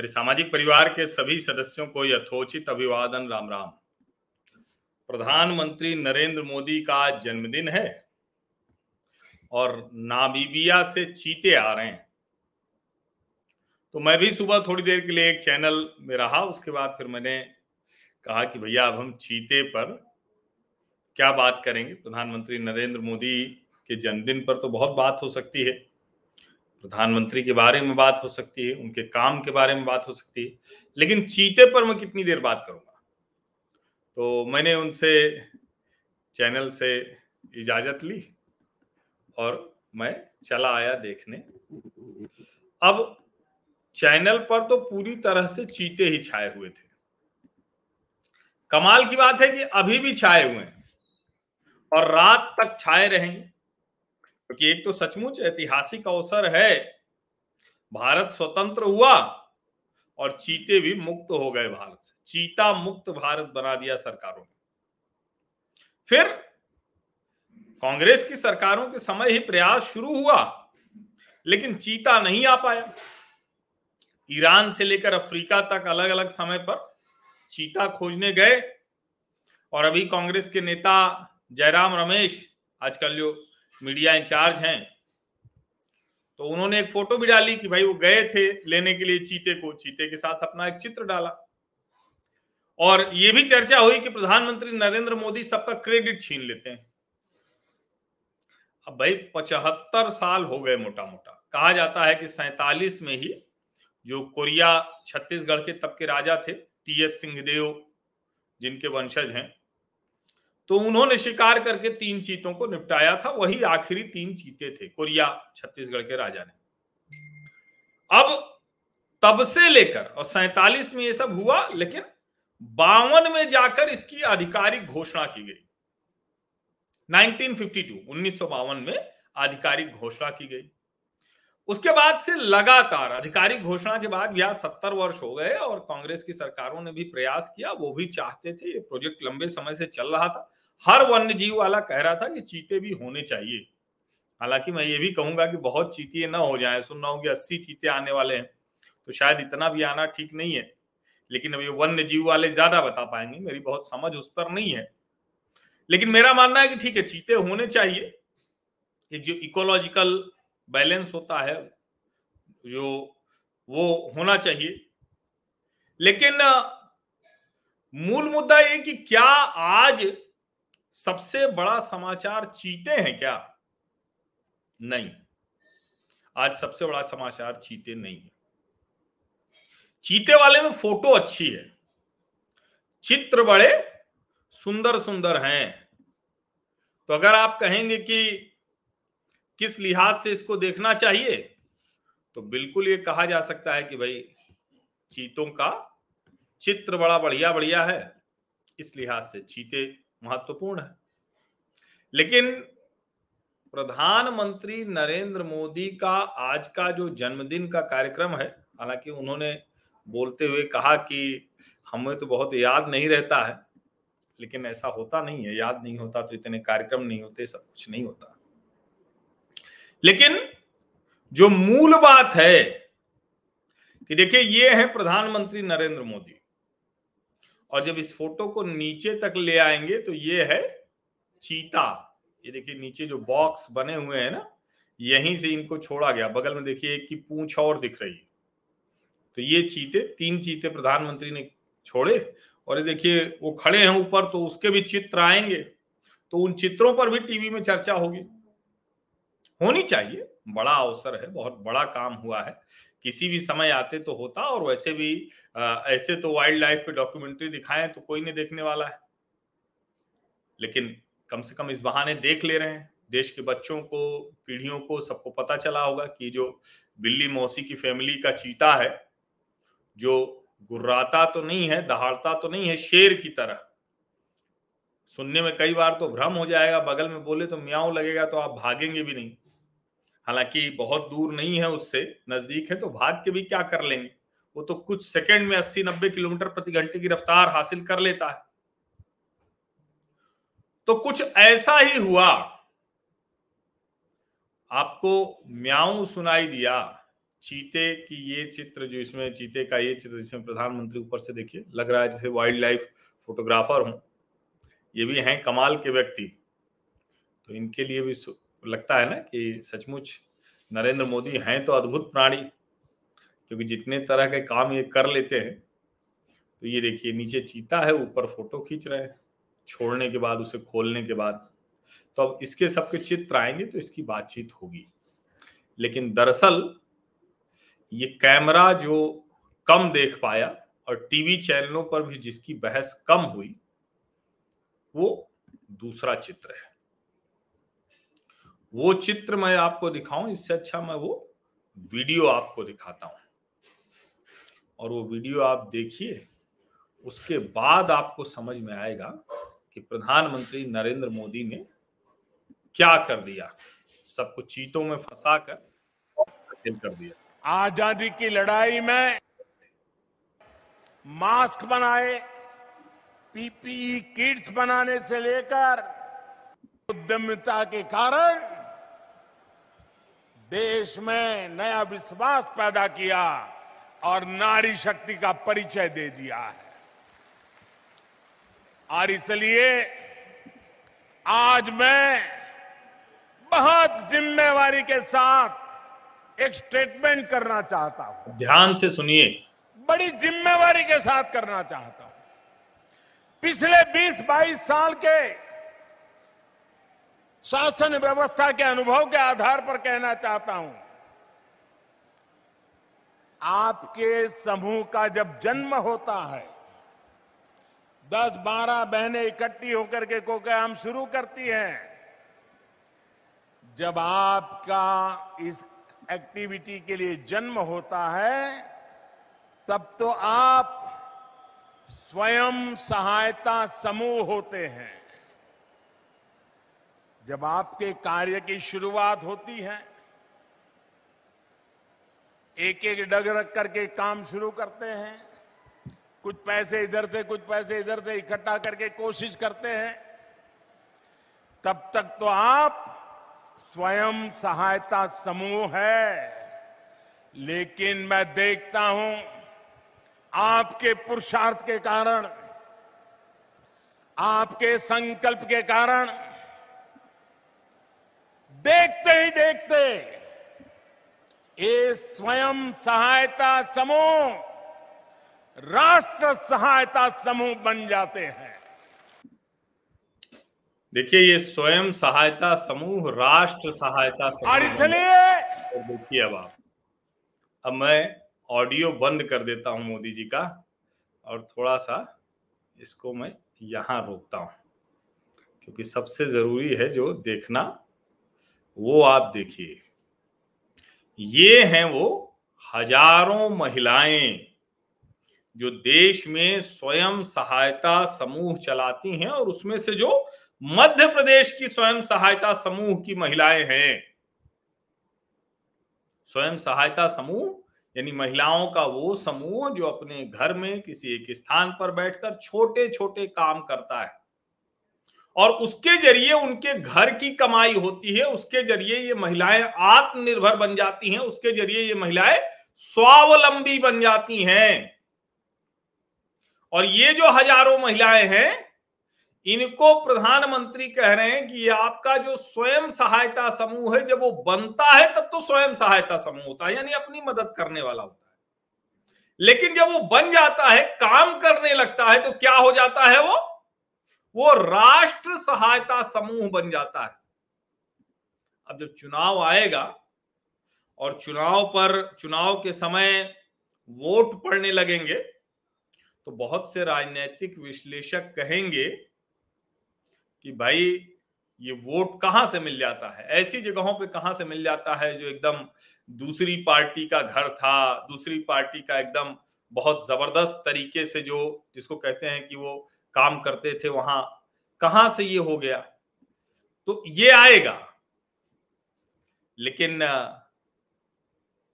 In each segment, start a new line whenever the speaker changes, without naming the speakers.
मेरे सामाजिक परिवार के सभी सदस्यों को यथोचित अभिवादन राम राम प्रधानमंत्री नरेंद्र मोदी का जन्मदिन है और नामीबिया से चीते आ रहे हैं। तो मैं भी सुबह थोड़ी देर के लिए एक चैनल में रहा, उसके बाद फिर मैंने कहा कि भैया, अब हम चीते पर क्या बात करेंगे? प्रधानमंत्री नरेंद्र मोदी के जन्मदिन पर तो बहुत बात हो सकती है। प्रधानमंत्री के बारे में बात हो सकती है, उनके काम के बारे में बात हो सकती है, लेकिन चीते पर मैं कितनी देर बात करूँगा? तो मैंने उनसे चैनल से इजाज़त ली और मैं चला आया देखने। अब चैनल पर तो पूरी तरह से चीते ही छाए हुए थे। कमाल की बात है कि अभी भी छाए हुए हैं और रात तक छाए रहेंगे। क्योंकि एक तो सचमुच ऐतिहासिक अवसर है। भारत स्वतंत्र हुआ और चीते भी मुक्त हो गए भारत से। चीता मुक्त भारत बना दिया सरकारों ने। फिर कांग्रेस की सरकारों के समय ही प्रयास शुरू हुआ, लेकिन चीता नहीं आ पाया। ईरान से लेकर अफ्रीका तक अलग अलग समय पर चीता खोजने गए और अभी कांग्रेस के नेता जयराम रमेश, आजकल जो मीडिया इंचार्ज हैं। तो उन्होंने एक फ़ोटो भी डाली कि भाई वो गए थे लेने के लिए चीते को, चीते के साथ अपना एक चित्र डाला। और ये भी चर्चा हुई कि प्रधानमंत्री नरेंद्र मोदी सबका क्रेडिट छीन लेते हैं। अब भाई पचहत्तर साल हो गए मोटा मोटा कहा जाता है कि सैतालीस में ही जो कोरिया छत्तीसगढ़ के तब के राजा थे, टी एस सिंहदेव, जिनके वंशज हैं तो उन्होंने शिकार करके तीन चीतों को निपटाया था। वही आखिरी तीन चीते थे, कोरिया, छत्तीसगढ़ के राजा ने। अब तब से लेकर, और सैतालीस में ये सब हुआ, लेकिन बावन में जाकर इसकी आधिकारिक घोषणा की गई। 1952 उन्नीस में आधिकारिक घोषणा की गई। उसके बाद से लगातार आधिकारिक घोषणा के बाद यह सत्तर वर्ष हो गए, और कांग्रेस की सरकारों ने भी प्रयास किया, वो भी चाहते थे, ये प्रोजेक्ट लंबे समय से चल रहा था। हर वन्य जीव वाला कह रहा था कि चीते भी होने चाहिए। हालाँकि मैं ये भी कहूँगा कि बहुत चीते ना हो जाए। सुन रहा हूँ कि अस्सी चीते आने वाले हैं तो शायद इतना भी आना ठीक नहीं है। लेकिन अभी वन्य जीव वाले ज़्यादा बता पाएँगे, मेरी बहुत समझ उस पर नहीं है। लेकिन मेरा मानना है कि ठीक है, चीते होने चाहिए। कि जो इकोलॉजिकल बैलेंस होता है, जो वो होना चाहिए। लेकिन मूल मुद्दा ये कि क्या आज सबसे बड़ा समाचार चीते हैं क्या? नहीं। आज सबसे बड़ा समाचार चीते नहीं है। चीते वाले में फ़ोटो अच्छी है। चित्र बड़े सुंदर सुंदर हैं। तो अगर आप कहेंगे कि किस लिहाज से इसको देखना चाहिए तो बिल्कुल ये कहा जा सकता है कि भाई, चीतों का चित्र बड़ा बढ़िया बढ़िया है। इस लिहाज से चीते महत्वपूर्ण है। लेकिन प्रधानमंत्री नरेंद्र मोदी का आज का जो जन्मदिन का कार्यक्रम है, हालाँकि उन्होंने बोलते हुए कहा कि हमें तो बहुत याद नहीं रहता है, लेकिन ऐसा होता नहीं है। याद नहीं होता तो इतने कार्यक्रम नहीं होते, सब कुछ नहीं होता। लेकिन जो मूल बात है कि देखिए, ये है प्रधानमंत्री नरेंद्र मोदी। और जब इस फ़ोटो को नीचे तक ले आएँगे तो ये है चीता। ये देखिए, नीचे जो बॉक्स बने हुए हैं ना, यहीं से इनको छोड़ा गया। बगल में देखिए, एक की पूंछ और दिख रही है। तो ये चीते, तीन चीते प्रधानमंत्री ने छोड़े और ये देखिए, वो खड़े हैं ऊपर तो उसके भी चित्र आएँगे। तो उन चित्रों पर भी टीवी में चर्चा होगी। होनी चाहिए। बड़ा अवसर है, बहुत बड़ा काम हुआ है। किसी भी समय आते तो होता और वैसे भी आ, ऐसे तो वाइल्ड लाइफ पे डॉक्यूमेंट्री दिखाएँ तो कोई नहीं देखने वाला है। लेकिन कम से कम इस बहाने देख ले रहे हैं। देश के बच्चों को पीढ़ियों को सबको पता चला होगा कि जो बिल्ली मौसी की फैमिली का चीता है जो गुर्राता तो नहीं है दहाड़ता तो नहीं है शेर की तरह। सुनने में कई बार तो भ्रम हो जाएगा बगल में बोले तो म्याऊ लगेगा तो आप भागेंगे भी नहीं। हालाँकि बहुत दूर नहीं है उससे, नज़दीक है तो भाग के भी क्या कर लेंगे? वो तो कुछ सेकंड में 80 90 किलोमीटर प्रति घंटे की रफ्तार हासिल कर लेता है। तो कुछ ऐसा ही हुआ। आपको म्याऊ सुनाई दिया, चीते की ये चित्र जो इसमें, चीते का ये चित्र जिसमें प्रधानमंत्री ऊपर से देखिए, लग रहा है जैसे वाइल्ड लाइफ फोटोग्राफर हूँ। ये भी हैं कमाल के व्यक्ति। तो इनके लिए भी लगता है ना कि सचमुच नरेंद्र मोदी हैं तो अद्भुत प्राणी, क्योंकि जितने तरह के काम ये कर लेते हैं तो ये देखिए नीचे चीता है, ऊपर फ़ोटो खींच रहे हैं, छोड़ने के बाद, उसे खोलने के बाद। तो अब इसके सबके चित्र आएँगे तो इसकी बातचीत होगी। लेकिन दरअसल ये कैमरा जो कम देख पाया और टीवी चैनलों पर भी जिसकी बहस कम हुई, वो दूसरा चित्र है। वो चित्र मैं आपको दिखाऊँ, इससे अच्छा मैं वो वीडियो आपको दिखाता हूँ। और वो वीडियो आप देखिए, उसके बाद आपको समझ में आएगा कि प्रधानमंत्री नरेंद्र मोदी ने क्या कर दिया। सबको चीतों में फंसा कर कर दिया।
आज़ादी की लड़ाई में मास्क बनाए, पीपीई किट्स बनाने से लेकर उद्यमिता के कारण देश में नया विश्वास पैदा किया और नारी शक्ति का परिचय दे दिया है। और इसलिए आज मैं बहुत जिम्मेवारी के साथ एक स्टेटमेंट करना चाहता हूँ।
ध्यान से सुनिए।
बड़ी जिम्मेवारी के साथ करना चाहता हूँ। पिछले 20-22 साल के शासन व्यवस्था के अनुभव के आधार पर कहना चाहता हूँ। आपके समूह का जब जन्म होता है, दस बारह बहनें इकट्ठी होकर के को काम शुरू करती हैं, जब आपका इस एक्टिविटी के लिए जन्म होता है, तब तो आप स्वयं सहायता समूह होते हैं। जब आपके कार्य की शुरुआत होती है एक एक डग रख करके काम शुरू करते हैं, कुछ पैसे इधर से, कुछ पैसे इधर से इकट्ठा करके कोशिश करते हैं, तब तक तो आप स्वयं सहायता समूह है। लेकिन मैं देखता हूँ, आपके पुरुषार्थ के कारण, आपके संकल्प के कारण देखते ही देखते ये स्वयं सहायता समूह राष्ट्र सहायता समूह बन जाते हैं।
देखिए ये स्वयं सहायता समूह राष्ट्र सहायता समूह
और इसलिए
देखिए अब आप अब मैं ऑडियो बंद कर देता हूँ मोदी जी का और थोड़ा सा इसको मैं यहाँ रोकता हूँ क्योंकि सबसे ज़रूरी है जो देखना वो आप देखिए। ये हैं वो हज़ारों महिलाएँ जो देश में स्वयं सहायता समूह चलाती हैं और उसमें से जो मध्य प्रदेश की स्वयं सहायता समूह की महिलाएँ हैं। स्वयं सहायता समूह यानी महिलाओं का वो समूह जो अपने घर में किसी एक स्थान पर बैठकर छोटे छोटे काम करता है। और उसके ज़रिए उनके घर की कमाई होती है, उसके ज़रिए ये महिलाएँ आत्मनिर्भर बन जाती हैं, उसके ज़रिए ये महिलाएँ स्वावलंबी बन जाती हैं। और ये जो हज़ारों महिलाएँ हैं, इनको प्रधानमंत्री कह रहे हैं कि आपका जो स्वयं सहायता समूह है, जब वो बनता है, तब तो स्वयं सहायता समूह होता है, यानी अपनी मदद करने वाला होता है। लेकिन जब वो बन जाता है, काम करने लगता है तो क्या हो जाता है वो? वो राष्ट्र सहायता समूह बन जाता है। अब जब चुनाव आएगा और चुनाव पर, चुनाव के समय वोट पड़ने लगेंगे तो बहुत से राजनीतिक विश्लेषक कहेंगे कि भाई, ये वोट कहाँ से मिल जाता है? ऐसी जगहों पे कहाँ से मिल जाता है जो एकदम दूसरी पार्टी का घर था, दूसरी पार्टी का एकदम बहुत ज़बरदस्त तरीके से जो, जिसको कहते हैं कि वो काम करते थे वहाँ, कहाँ से ये हो गया? तो ये आएगा। लेकिन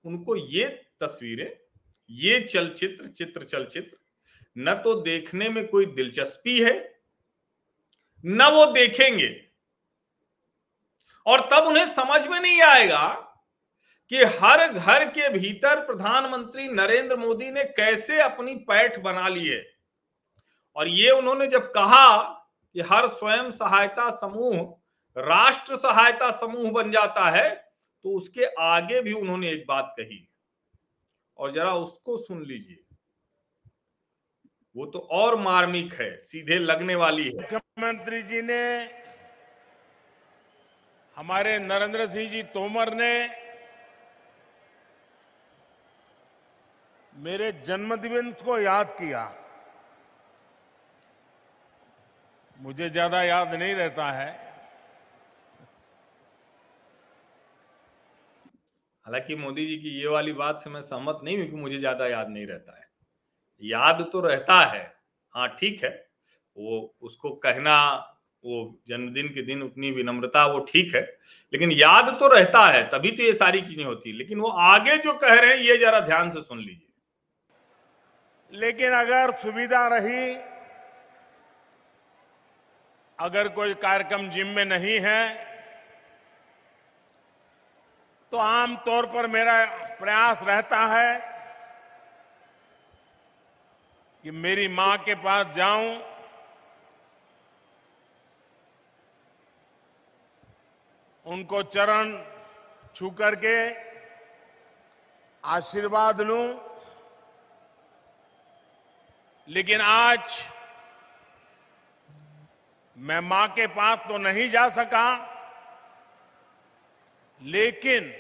उनको ये तस्वीरें, ये चलचित्र, चित्र, चलचित्र, न तो देखने में कोई दिलचस्पी है, न वो देखेंगे। और तब उन्हें समझ में नहीं आएगा कि हर घर के भीतर प्रधानमंत्री नरेंद्र मोदी ने कैसे अपनी पैठ बना ली है। और ये उन्होंने जब कहा कि हर स्वयं सहायता समूह, राष्ट्र सहायता समूह बन जाता है तो उसके आगे भी उन्होंने एक बात कही। और जरा उसको सुन लीजिए। वो तो और मार्मिक है, सीधे लगने वाली है।
मुख्यमंत्री जी ने, हमारे नरेंद्र सिंह जी तोमर ने, मेरे जन्मदिन को याद किया। मुझे ज़्यादा याद नहीं रहता है।
हालाँकि मोदी जी की ये वाली बात से मैं सहमत नहीं हूँ कि मुझे ज़्यादा याद नहीं रहता है। याद तो रहता है हाँ ठीक है वो उसको कहना वो जन्मदिन के दिन उतनी विनम्रता वो ठीक है लेकिन याद तो रहता है तभी तो ये सारी चीज़ें होती है लेकिन वो आगे जो कह रहे हैं ये जरा ध्यान से सुन लीजिए।
लेकिन अगर सुविधा रही अगर कोई कार्यक्रम जिम में नहीं है तो आमतौर पर मेरा प्रयास रहता है कि मेरी माँ के पास जाऊँ, उनको चरण छू करके आशीर्वाद लूँ। लेकिन आज मैं माँ के पास तो नहीं जा सका, लेकिन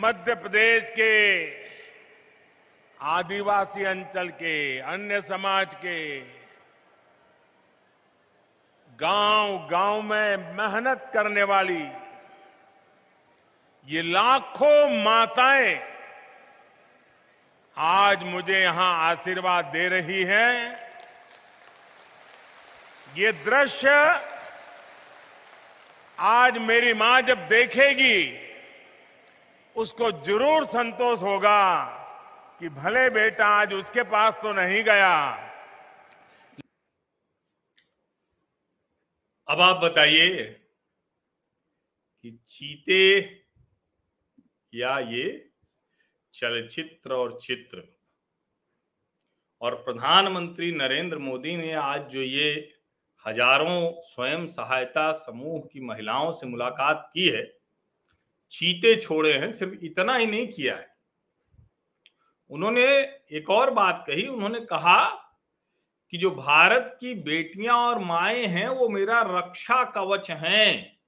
मध्य प्रदेश के आदिवासी अंचल के, अन्य समाज के गाँव गाँव में मेहनत करने वाली ये लाखों माताएँ आज मुझे यहाँ आशीर्वाद दे रही हैं। ये दृश्य आज मेरी माँ जब देखेगी, उसको ज़रूर संतोष होगा कि भले बेटा आज उसके पास तो नहीं गया।
अब आप बताइए कि चीते या ये चलचित्र और चित्र? और प्रधानमंत्री नरेंद्र मोदी ने आज जो ये हज़ारों स्वयं सहायता समूह की महिलाओं से मुलाकात की है। चीते छोड़े हैं, सिर्फ़ इतना ही नहीं किया है। उन्होंने एक और बात कही, उन्होंने कहा कि जो भारत की बेटियाँ और माए हैं, वो मेरा रक्षा कवच हैं।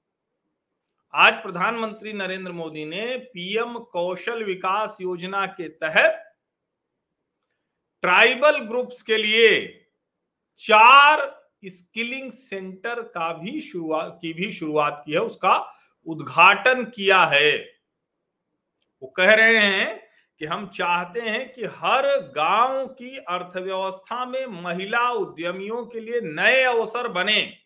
आज प्रधानमंत्री नरेंद्र मोदी ने पीएम कौशल विकास योजना के तहत ट्राइबल ग्रुप्स के लिए चार स्किलिंग सेंटर का भी शुरुआत की भी शुरुआत की है, उसका उद्घाटन किया है। वो कह रहे हैं कि हम चाहते हैं कि हर गाँव की अर्थव्यवस्था में महिला उद्यमियों के लिए नए अवसर बने।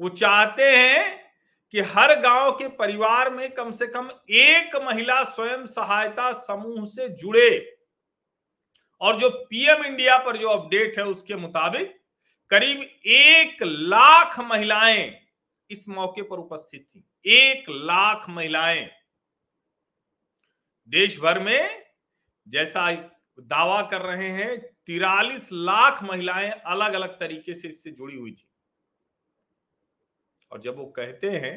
वो चाहते हैं कि हर गाँव के परिवार में कम से कम एक महिला स्वयं सहायता समूह से जुड़े। और जो पीएम इंडिया पर जो अपडेट है उसके मुताबिक करीब एक लाख महिलाएँ इस मौके पर उपस्थित थी। एक लाख महिलाएँ। देश भर में जैसा दावा कर रहे हैं, तिरालीस लाख महिलाएँ अलग अलग तरीके से इससे जुड़ी हुई थी। और जब वो कहते हैं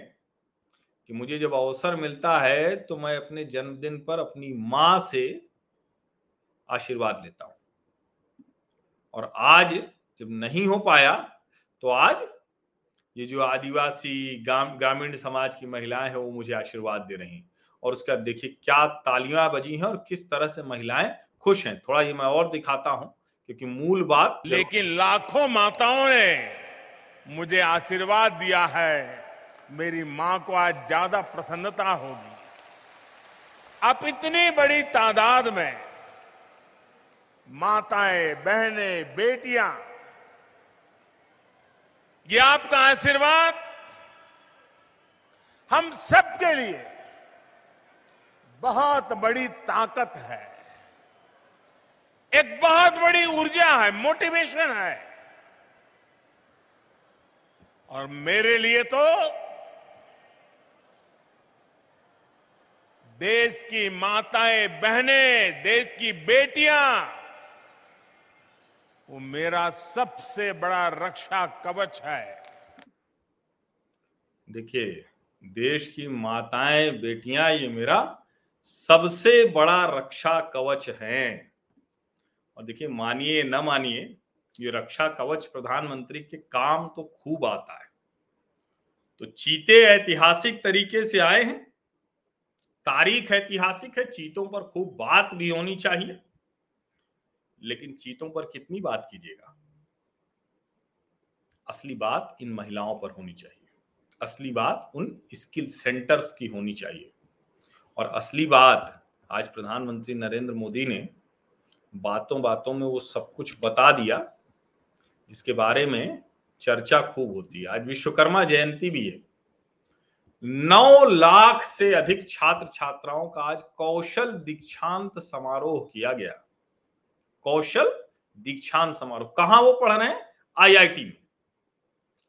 कि मुझे जब अवसर मिलता है तो मैं अपने जन्मदिन पर अपनी माँ से आशीर्वाद लेता हूँ। और आज जब नहीं हो पाया तो आज ये जो आदिवासी ग्रामीण समाज की महिलाएँ हैं, वो मुझे आशीर्वाद दे रही हैं। और उसका देखिए, क्या तालियाँ बजी हैं और किस तरह से महिलाएँ खुश हैं। थोड़ा ये मैं और दिखाता हूँ, क्योंकि मूल बात
लेकिन लाखों माताओं ने मुझे आशीर्वाद दिया है। मेरी माँ को आज ज़्यादा प्रसन्नता होगी। अब इतनी बड़ी तादाद में माताएँ, बहनें, बेटियाँ। ये आपका आशीर्वाद हम सबके लिए बहुत बड़ी ताकत है। एक बहुत बड़ी ऊर्जा है मोटिवेशन है। और मेरे लिए तो देश की माताएँ, बहनें, देश की बेटियाँ वो मेरा सबसे बड़ा रक्षा कवच है।
देखिए, देश की माताएँ, बेटियाँ, ये मेरा सबसे बड़ा रक्षा कवच है। और देखिए, मानिए न मानिए, ये रक्षा कवच प्रधानमंत्री के काम तो खूब आता है। तो चीते ऐतिहासिक तरीके से आए हैं, तारीख ऐतिहासिक है, चीतों पर खूब बात भी होनी चाहिए। लेकिन चीतों पर कितनी बात कीजिएगा? असली बात इन महिलाओं पर होनी चाहिए। असली बात उन स्किल सेंटर्स की होनी चाहिए। और असली बात, आज प्रधानमंत्री नरेंद्र मोदी ने बातों बातों में वो सब कुछ बता दिया, जिसके बारे में चर्चा खूब होती है। आज विश्वकर्मा जयंती भी है। नौ लाख से अधिक छात्र छात्राओं का आज कौशल दीक्षांत समारोह किया गया। कौशल दीक्षांत समारोह। कहाँ वो पढ़ रहे हैं? आईआईटी में।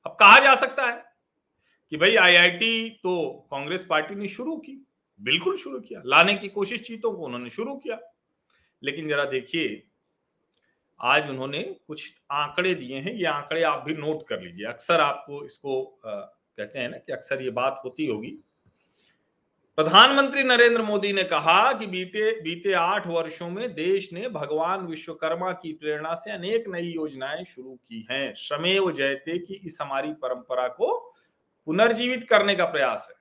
अब कहा जा सकता है कि भाई आईआईटी तो कांग्रेस पार्टी ने शुरू की। बिल्कुल शुरू किया। लाने की कोशिश चीतों को उन्होंने शुरू किया। लेकिन जरा देखिए आज उन्होंने कुछ आंकड़े दिए हैं। ये आंकड़े आप भी नोट कर लीजिए। अक्सर आपको इसको आ, कहते हैं ना कि अक्सर ये बात होती होगी। प्रधानमंत्री नरेंद्र मोदी ने कहा कि बीते बीते आठ वर्षों में देश ने भगवान विश्वकर्मा की प्रेरणा से अनेक नई योजनाएँ शुरू की हैं। श्रमेव जयते की इस हमारी परंपरा को पुनर्जीवित करने का प्रयास है।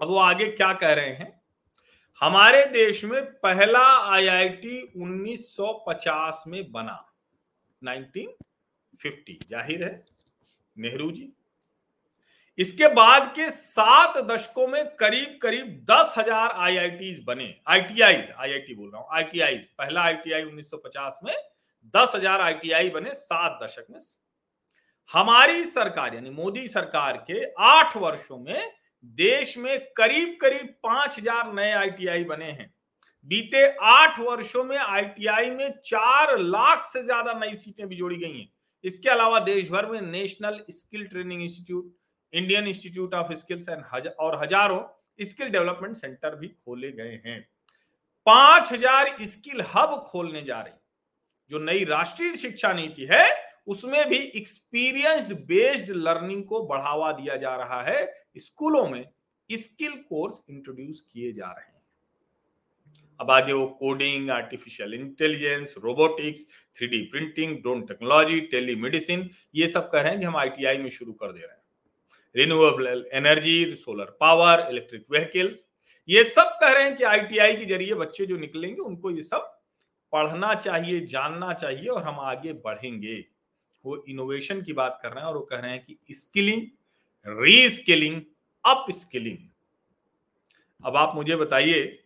अब वो आगे क्या कह रहे हैं? हमारे देश में पहला आईआईटी 1950 में बना। 1950 ज़ाहिर है, नेहरू जी इसके बाद के सात दशकों में करीब करीब दस हज़ार आई बने। आईटीआई आईआईटी बोल रहा हूँ आईटीआई पहला आईटीआई 1950 में दस हज़ार आईटीआई बने सात दशक में। हमारी सरकार, यानी मोदी सरकार के आठ वर्षों में देश में करीब करीब पाँच हज़ार नए आईटीआई बने हैं। बीते आठ वर्षों में आईटीआई में चार लाख से ज़्यादा नई सीटें भी जोड़ी गई हैं। इसके अलावा देश भर में national skill training institute Indian institute of skills and हज, और हज़ारों स्किल डेवलपमेंट सेंटर भी खोले गए हैं। पाँच हज़ार स्किल हब खोलने जा रही जो नई राष्ट्रीय शिक्षा नीति है उसमें भी एक्सपीरियंस्ड बेस्ड लर्निंग को बढ़ावा दिया जा रहा है। स्कूलों में स्किल कोर्स इंट्रोड्यूस किए जा रहे हैं। अब आगे वो coding artificial intelligence robotics three printing drone technology telemedicine ये सब कह रहे हैं कि हम आईटीआई में शुरू कर दे रहे हैं। Renewable energy solar power electric vehicles ये सब कह रहे हैं कि आईटीआई के ज़रिए बच्चे जो निकलेंगे, उनको ये सब पढ़ना चाहिए, जानना चाहिए और हम आगे बढ़ेंगे। वो इनोवेशन की बात कर रहे हैं और वो कह रहे हैं कि स्किलिंग रीस्किलिंग अप स्किलिंग अब आप मुझे बताइए,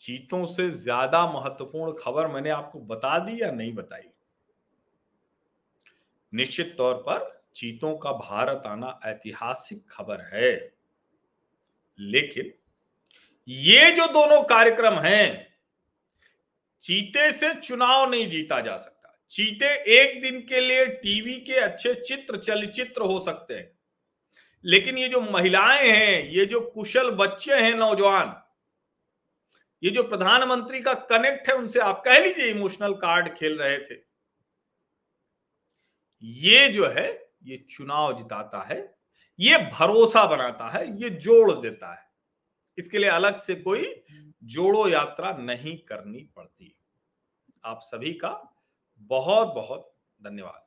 चीतों से ज़्यादा महत्वपूर्ण खबर मैंने आपको बता दी या नहीं बताई? निश्चित तौर पर चीतों का भारत आना ऐतिहासिक खबर है। लेकिन ये जो दोनों कार्यक्रम हैं, चीते से चुनाव नहीं जीता जा सकता। चीते एक दिन के लिए टीवी के अच्छे चित्र, चलचित्र हो सकते हैं। लेकिन ये जो महिलाएँ हैं, ये जो कुशल बच्चे हैं नौजवान, ये जो प्रधानमंत्री का कनेक्ट है, उनसे आप कह लीजिए इमोशनल कार्ड खेल रहे थे। ये जो है ये चुनाव जिताता है, ये भरोसा बनाता है, ये जोड़ देता है। इसके लिए अलग से कोई जोड़ो यात्रा नहीं करनी पड़ती। आप सभी का बहुत बहुत धन्यवाद।